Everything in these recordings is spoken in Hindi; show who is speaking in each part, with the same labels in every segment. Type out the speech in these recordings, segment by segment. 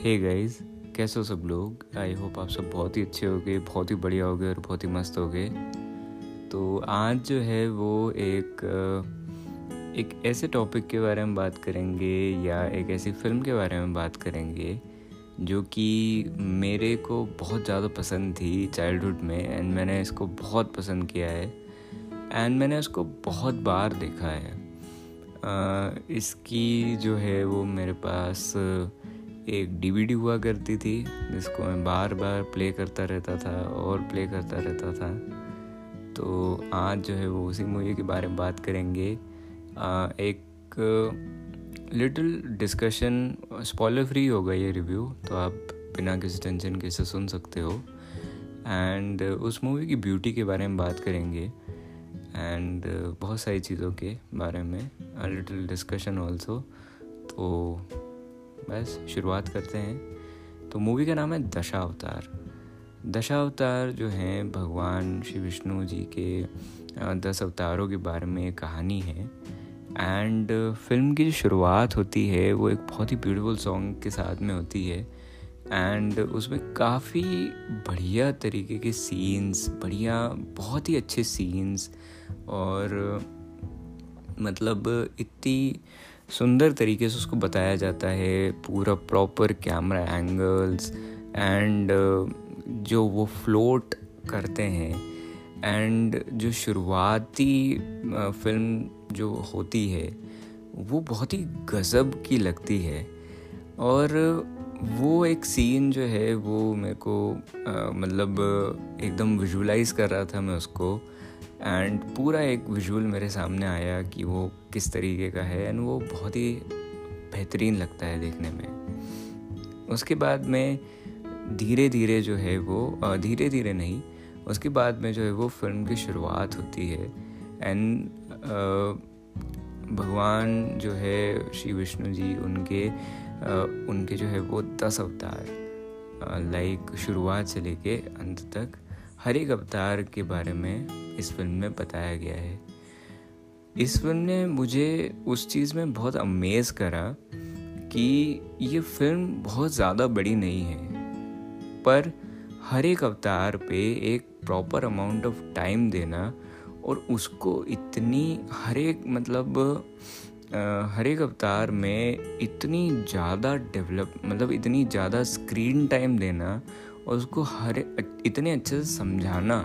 Speaker 1: हे गाइस कैसे हो सब लोग? आई होप आप सब बहुत ही अच्छे हो गए बहुत ही बढ़िया हो गए और बहुत ही मस्त हो गए तो आज जो है वो एक एक ऐसे टॉपिक के बारे में बात करेंगे या एक ऐसी फ़िल्म के बारे में बात करेंगे जो कि मेरे को बहुत ज़्यादा पसंद थी चाइल्डहुड में एंड मैंने इसको बहुत पसंद किया है एंड मैंने उसको बहुत बार देखा है। आ, इसकी जो है वो मेरे पास एक डीवीडी हुआ करती थी जिसको मैं बार बार प्ले करता रहता था और प्ले करता रहता था। तो आज जो है वो उसी मूवी के बारे में बात करेंगे। आ, एक लिटिल डिस्कशन स्पॉलर फ्री होगा ये रिव्यू तो आप बिना किसी टेंशन के से सुन सकते हो। एंड उस मूवी की ब्यूटी के बारे में बात करेंगे। एंड बहुत सारी चीज़ों के बारे में लिटिल डिस्कशन ऑल्सो तो बस शुरुआत करते हैं। तो मूवी का नाम है दशावतार दशावतार जो हैं, भगवान श्री विष्णु जी के दस अवतारों के बारे में कहानी है। एंड फ़िल्म की जो शुरुआत होती है, वो एक बहुत ही ब्यूटीफुल सॉन्ग के साथ में होती है। एंड उसमें काफ़ी बढ़िया तरीके के सीन्स बढ़िया, बहुत ही अच्छे सीन्स और मतलब इतनी सुंदर तरीके से उसको बताया जाता है, पूरा प्रॉपर कैमरा एंगल्स एंड जो वो फ्लोट करते हैं एंड जो शुरुआती फ़िल्म जो होती है, वो बहुत ही गज़ब की लगती है। और वो एक सीन जो है, वो मेरे को मतलब एकदम विजुलाइज कर रहा था मैं उसको। एंड पूरा एक विजुअल मेरे सामने आया कि वो किस तरीके का है एंड वो बहुत ही बेहतरीन लगता है देखने में। उसके बाद में धीरे धीरे जो है वो धीरे धीरे नहीं, उसके बाद में जो है वो फ़िल्म की शुरुआत होती है। एंड भगवान जो है, श्री विष्णु जी उनके उनके जो है वो दस अवतार लाइक शुरुआत से लेके अंत तक हर एक अवतार के बारे में इस फ़िल्म में बताया गया है। इस फ़िल्म ने मुझे उस चीज़ में बहुत अमेज करा कि ये फ़िल्म बहुत ज़्यादा बड़ी नहीं है, पर हर एक अवतार पे एक प्रॉपर अमाउंट ऑफ़ टाइम देना और उसको इतनी हर एक मतलब हर एक अवतार में इतनी ज़्यादा डेवलप मतलब इतनी ज़्यादा स्क्रीन टाइम देना और उसको हर इतने अच्छे से समझाना,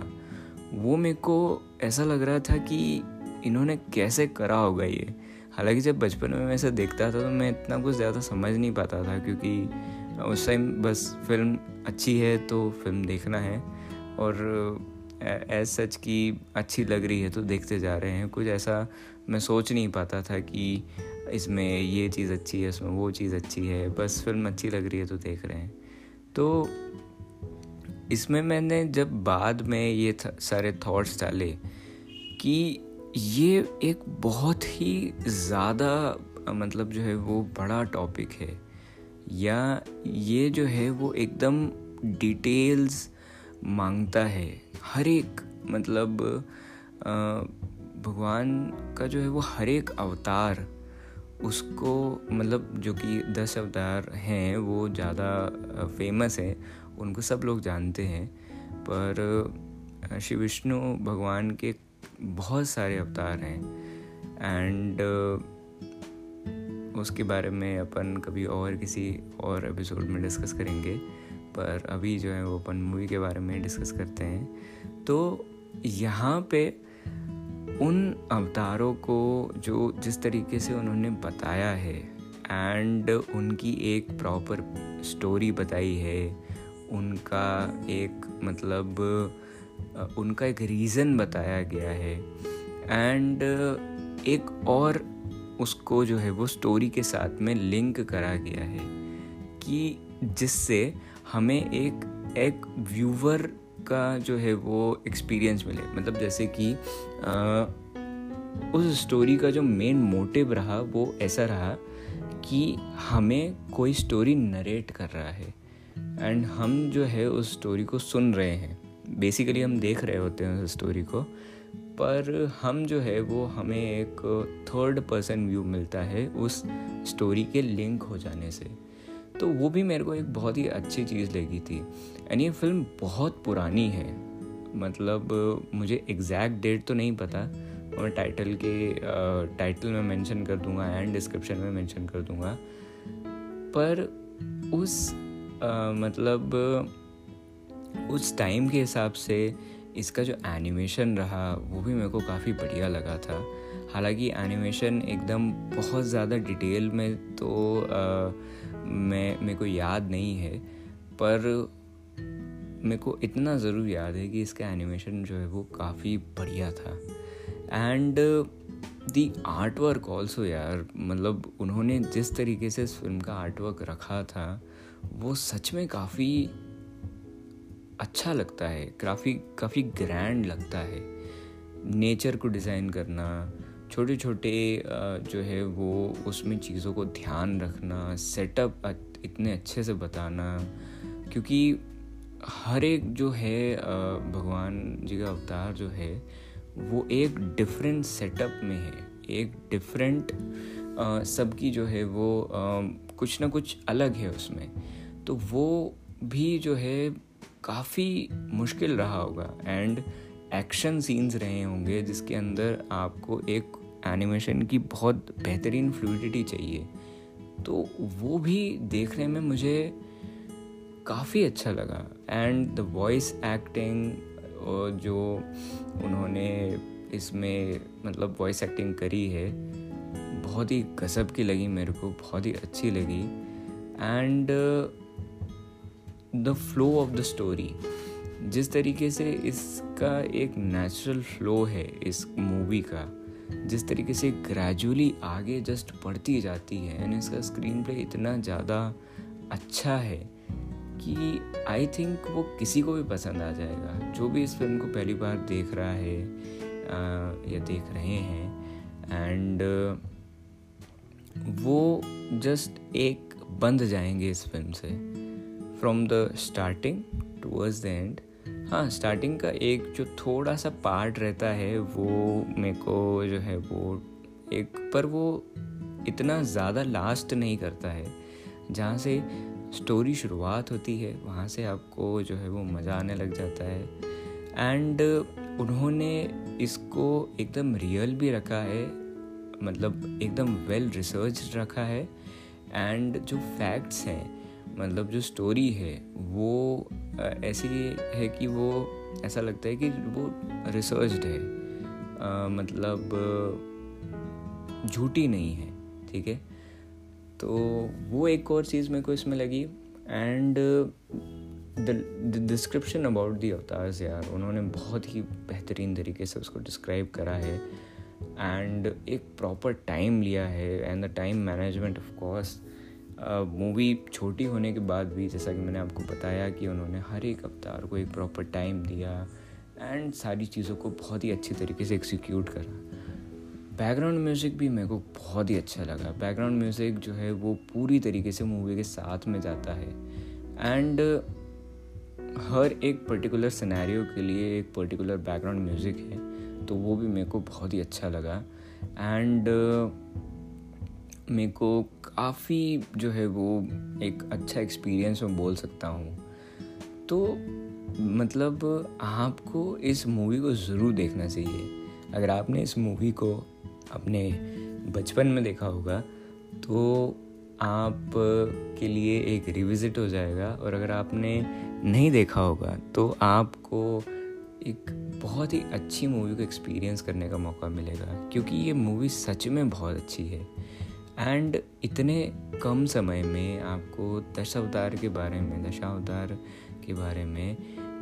Speaker 1: वो मेरे को ऐसा लग रहा था कि इन्होंने कैसे करा होगा ये। हालाँकि जब बचपन में मैं ऐसा देखता था तो मैं इतना कुछ ज़्यादा समझ नहीं पाता था, क्योंकि उस टाइम बस फ़िल्म अच्छी है तो फ़िल्म देखना है। और एज सच की अच्छी लग रही है तो देखते जा रहे हैं। कुछ ऐसा मैं सोच नहीं पाता था कि इसमें ये चीज़ अच्छी है, इसमें वो चीज़ अच्छी है। बस फ़िल्म अच्छी लग रही है तो देख रहे हैं। तो इसमें मैंने जब बाद में ये सारे थॉट्स डाले कि ये एक बहुत ही ज़्यादा मतलब जो है वो बड़ा टॉपिक है। या ये जो है वो एकदम डिटेल्स माँगता है। हर एक मतलब भगवान का जो है वो हर एक अवतार, उसको मतलब जो कि दस अवतार हैं, वो ज़्यादा फ़ेमस है। उनको सब लोग जानते हैं, पर श्री विष्णु भगवान के बहुत सारे अवतार हैं। एंड, उसके बारे में अपन कभी और किसी और एपिसोड में डिस्कस करेंगे, पर अभी जो है वो अपन मूवी के बारे में डिस्कस करते हैं। तो यहाँ पे उन अवतारों को जो जिस तरीके से उन्होंने बताया है, एंड उनकी एक प्रॉपर स्टोरी बताई है उनका एक मतलब उनका एक रीज़न बताया गया है। एंड एक और उसको जो है वो स्टोरी के साथ में लिंक करा गया है कि जिससे हमें एक एक व्यूवर का जो है वो एक्सपीरियंस मिले। मतलब जैसे कि उस स्टोरी का जो मेन मोटिव रहा वो ऐसा रहा कि हमें कोई स्टोरी नरेट कर रहा है। एंड हम जो है उस स्टोरी को सुन रहे हैं। बेसिकली हम देख रहे होते हैं उस स्टोरी को। पर हम जो है वो हमें एक थर्ड पर्सन व्यू मिलता है उस स्टोरी के लिंक हो जाने से। तो वो भी मेरे को एक बहुत ही अच्छी चीज़ लगी थी। एंड ये फ़िल्म बहुत पुरानी है। मतलब मुझे एग्जैक्ट डेट तो नहीं पता। और टाइटल के टाइटल में मेंशन कर दूँगा एंड डिस्क्रिप्शन में मेंशन कर दूँगा। पर उस आ, मतलब उस टाइम के हिसाब से इसका जो एनिमेशन रहा वो भी मेरे को काफ़ी बढ़िया लगा था। हालाँकि एनिमेशन एकदम बहुत ज़्यादा डिटेल में तो आ, मैं मेरे को याद नहीं है पर मेरे को इतना ज़रूर याद है कि इसका एनिमेशन जो है वो काफ़ी बढ़िया था। And the art work also यार मतलब उन्होंने जिस तरीके से इस फ़िल्म का आर्ट वर्क रखा था वो सच में काफ़ी अच्छा लगता है, काफ़ी काफ़ी ग्रैंड लगता है। नेचर को डिज़ाइन करना छोटे छोटे जो है वो उसमें चीज़ों को ध्यान रखना सेटअप इतने अच्छे से बताना, क्योंकि हर एक जो है भगवान जी का अवतार जो है, वो एक डिफरेंट सेटअप में है, एक डिफरेंट सबकी जो है वो कुछ ना कुछ अलग है उसमें। तो वो भी जो है, काफ़ी मुश्किल रहा होगा। एंड एक्शन सीन्स रहे होंगे जिसके अंदर आपको एक एनिमेशन की बहुत बेहतरीन फ्लूडिटी चाहिए। तो वो भी देखने में मुझे काफ़ी अच्छा लगा। एंड द वॉइस एक्टिंग जो उन्होंने इसमें मतलब वॉइस एक्टिंग करी है बहुत ही गजब की लगी, मेरे को बहुत ही अच्छी लगी। And the flow of the story जिस तरीके से इसका एक नेचुरल फ्लो है, इस मूवी का, जिस तरीके से ग्रेजुअली आगे जस्ट बढ़ती जाती है एंड इसका स्क्रीन प्ले इतना ज़्यादा अच्छा है कि आई थिंक वो किसी को भी पसंद आ जाएगा। जो भी इस फ़िल्म को पहली बार देख रहा है या देख रहे हैं एंड वो जस्ट एक बंद जाएँगे इस फ़िल्म से। From the starting towards the end हाँ स्टार्टिंग का एक जो थोड़ा सा पार्ट रहता है, वो मेरे को जो है वो एक, पर वो इतना ज़्यादा लास्ट नहीं करता है। जहाँ से स्टोरी शुरुआत होती है, वहाँ से आपको जो है वो मज़ा आने लग जाता है। एंड उन्होंने इसको एकदम रियल भी रखा है मतलब एकदम वेल रिसर्च रखा है। एंड जो फैक्ट्स हैं मतलब जो स्टोरी है वो ऐसी है कि वो ऐसा लगता है कि वो रिसर्च्ड है। आ, मतलब झूठी नहीं है ठीक है? तो वो एक और चीज़ मेरे को इसमें लगी। And the description about the avatars यार उन्होंने बहुत ही बेहतरीन तरीके से उसको डिस्क्राइब करा है। एंड एक प्रॉपर टाइम लिया है and the time management of course movie छोटी होने के बाद भी जैसा कि मैंने आपको बताया कि उन्होंने हर एक अवतार को एक प्रॉपर टाइम दिया एंड सारी चीज़ों को बहुत ही अच्छी तरीके से एक्सिक्यूट करा। बैकग्राउंड म्यूज़िक भी मेरे को बहुत ही अच्छा लगा। बैकग्राउंड म्यूज़िक जो है वो पूरी तरीके से मूवी के साथ में जाता है। एंड हर एक पर्टिकुलर सिनेरियो के लिए एक पर्टिकुलर बैकग्राउंड म्यूज़िक है। तो वो भी मेरे को बहुत ही अच्छा लगा। एंड मेरे को काफ़ी जो है वो एक अच्छा एक्सपीरियंस मैं बोल सकता हूँ। तो मतलब आपको इस मूवी को ज़रूर देखना चाहिए। अगर आपने इस मूवी को अपने बचपन में देखा होगा तो आप के लिए एक रिविज़िट हो जाएगा। और अगर आपने नहीं देखा होगा तो आपको एक बहुत ही अच्छी मूवी को एक्सपीरियंस करने का मौका मिलेगा, क्योंकि ये मूवी सच में बहुत अच्छी है। एंड इतने कम समय में आपको दशावतार के बारे में दशावतार के बारे में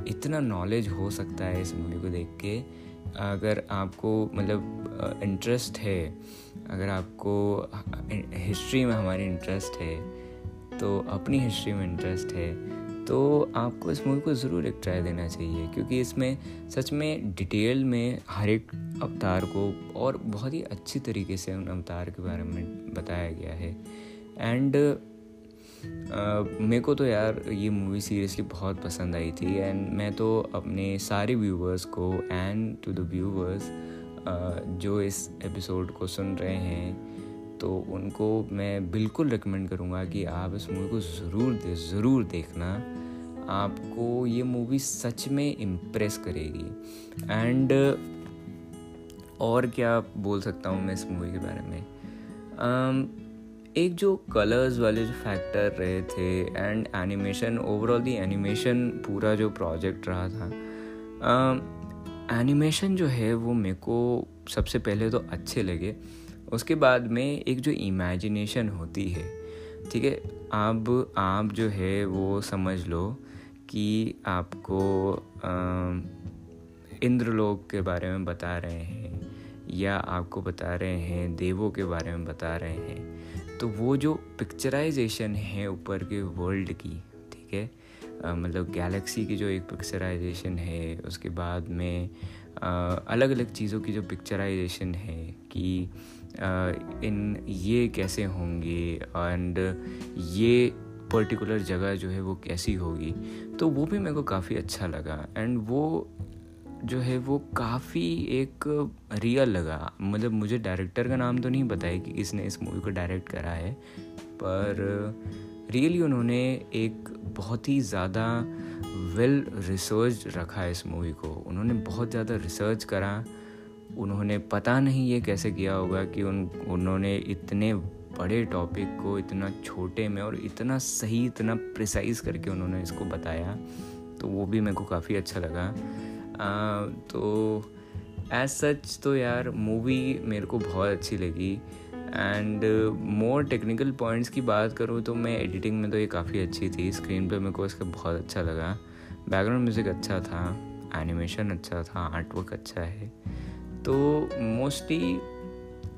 Speaker 1: इतना नॉलेज हो सकता है इस मूवी को देख के। अगर आपको मतलब इंटरेस्ट है, अगर आपको हिस्ट्री में हमारी इंटरेस्ट है तो अपनी हिस्ट्री में इंटरेस्ट है तो आपको इस मूवी को ज़रूर एक ट्राई देना चाहिए, क्योंकि इसमें सच में डिटेल में हर एक अवतार को और बहुत ही अच्छी तरीके से उन अवतार के बारे में बताया गया है। एंड मेरे को तो यार ये मूवी सीरियसली बहुत पसंद आई थी एंड मैं तो अपने सारे व्यूवर्स को एंड टू द व्यूवर्स जो इस एपिसोड को सुन रहे हैं तो उनको मैं बिल्कुल रिकमेंड करूँगा कि आप इस मूवी को ज़रूर दे ज़रूर देखना। आपको ये मूवी सच में इम्प्रेस करेगी। एंड और क्या बोल सकता हूँ मैं इस मूवी के बारे में? um, एक जो कलर्स वाले जो फैक्टर रहे थे and animation overall the animation पूरा जो प्रोजेक्ट रहा था एनिमेशन um, जो है वो मेरे को सबसे पहले तो अच्छे लगे। उसके बाद में एक जो इमेजिनेशन होती है, ठीक है? अब आप जो है वो समझ लो कि आपको इंद्रलोक के बारे में बता रहे हैं या आपको बता रहे हैं, देवों के बारे में बता रहे हैं तो वो जो पिक्चराइजेशन है ऊपर के वर्ल्ड की, ठीक है? मतलब गैलेक्सी की जो एक पिक्चराइजेशन है, उसके बाद में अलग अलग चीज़ों की जो पिक्चराइजेशन है कि इन ये कैसे होंगे एंड ये पर्टिकुलर जगह जो है वो कैसी होगी। तो वो भी मेरे को काफ़ी अच्छा लगा एंड वो जो है वो काफ़ी एक रियल लगा। मतलब मुझे डायरेक्टर का नाम तो नहीं पता है कि किसने इस मूवी को डायरेक्ट करा है, पर रियली उन्होंने एक बहुत ही ज़्यादा वेल रिसर्च रखा इस मूवी को। उन्होंने बहुत ज़्यादा रिसर्च करा। उन्होंने पता नहीं ये कैसे किया होगा कि उन उन्होंने इतने बड़े टॉपिक को इतना छोटे में और इतना सही इतना प्रिसाइज करके उन्होंने इसको बताया। तो वो भी मेरे को काफ़ी अच्छा लगा। आ, तो एज सच तो यार मूवी मेरे को बहुत अच्छी लगी। एंड मोर टेक्निकल पॉइंट्स की बात करूँ तो मैं एडिटिंग में तो ये काफ़ी अच्छी थी। स्क्रीन पे मेरे को इसका बहुत अच्छा लगा। बैकग्राउंड म्यूज़िक अच्छा था। एनिमेशन अच्छा था। आर्टवर्क अच्छा है। तो मोस्टली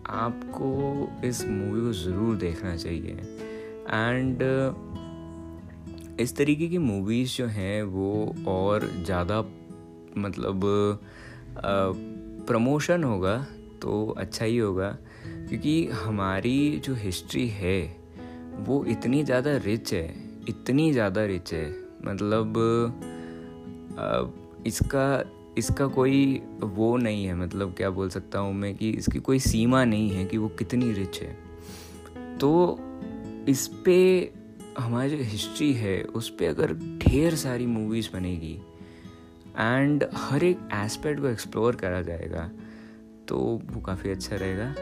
Speaker 1: आपको इस मूवी को ज़रूर देखना चाहिए। एंड इस तरीके की मूवीज़ जो हैं वो और ज़्यादा मतलब प्रमोशन होगा तो अच्छा ही होगा। क्योंकि हमारी जो हिस्ट्री है, वो इतनी ज़्यादा रिच है, इतनी ज़्यादा रिच है। मतलब इसका इसका कोई वो नहीं है मतलब क्या बोल सकता हूँ मैं कि इसकी कोई सीमा नहीं है कि वो कितनी रिच है। तो इस पर हमारी जो हिस्ट्री है, उस पर अगर ढेर सारी मूवीज़ बनेगी एंड हर एक एस्पेक्ट को एक्सप्लोर करा जाएगा तो वो काफ़ी अच्छा रहेगा।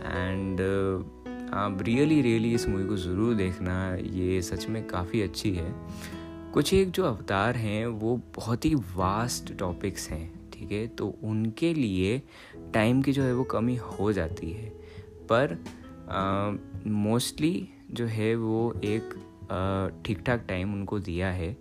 Speaker 1: एंड uh, आप रियली रियली इस मूवी को ज़रूर देखना। ये सच में काफ़ी अच्छी है। कुछ एक जो अवतार हैं वो बहुत ही वास्ट टॉपिक्स हैं ठीक है? तो उनके लिए टाइम की जो है वो कमी हो जाती है। पर मोस्टली uh, जो है वो एक uh, ठीक ठाक टाइम उनको दिया है।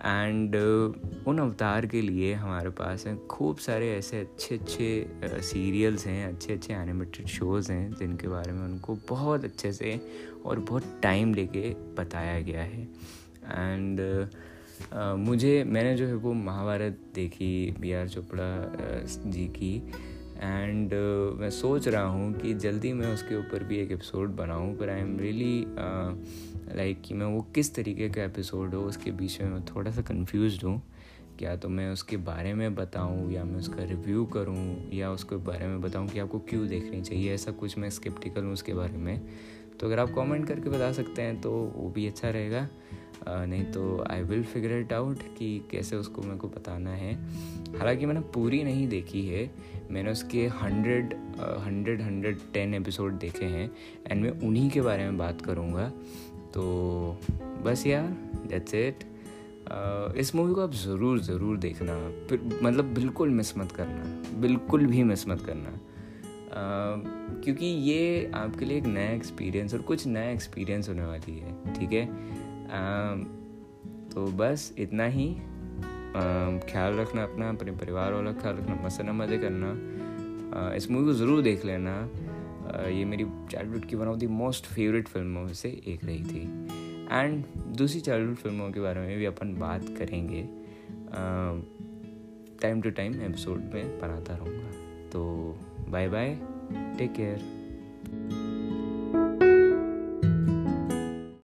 Speaker 1: एंड uh, उन अवतार के लिए हमारे पास हैं खूब सारे ऐसे अच्छे अच्छे सीरियल्स हैं अच्छे अच्छे एनिमेटेड शोज़ हैं जिनके बारे में उनको बहुत अच्छे से और बहुत टाइम लेके बताया गया है। एंड मुझे मैंने जो है वो महाभारत देखी बी आर चोपड़ा जी की। एंड uh, मैं सोच रहा हूँ कि जल्दी मैं उसके ऊपर भी एक एपिसोड बनाऊँ पर आई एम रियली लाइक कि मैं वो किस तरीके का एपिसोड हो उसके बीच में मैं थोड़ा सा कन्फ्यूज़ हूँ। क्या तो मैं उसके बारे में बताऊँ या मैं उसका रिव्यू करूँ या उसके बारे में बताऊँ कि आपको क्यों देखनी चाहिए ऐसा कुछ मैं स्केप्टिकल हूँ उसके बारे में। तो अगर आप कमेंट करके बता सकते हैं तो वो भी अच्छा रहेगा। नहीं तो I will figure it out कि कैसे उसको मेरे को बताना है। हालाँकि मैंने पूरी नहीं देखी है। मैंने उसके hundred hundred hundred ten episode देखे हैं एंड मैं उन्हीं के बारे में बात करूँगा। तो बस यार दैट्स इट इस मूवी को आप ज़रूर ज़रूर देखना। मतलब बिल्कुल मिस मत करना। बिल्कुल भी मिस मत करना। क्योंकि ये आपके लिए एक नया एक्सपीरियंस और कुछ नया एक्सपीरियंस होने वाली है, ठीक है? तो बस इतना ही। ख्याल रखना अपना, अपने परिवार वाला ख्याल रखना मसना मज़े करना। इस मूवी को ज़रूर देख लेना। ये मेरी चाइल्डहुड की one of the most favourite फ़िल्मों में से एक रही थी। एंड दूसरी चाइल्डहुड फ़िल्मों के बारे में भी अपन बात करेंगे। टाइम टू टाइम एपिसोड में बनाता रहूँगा। तो बाय बाय टेक केयर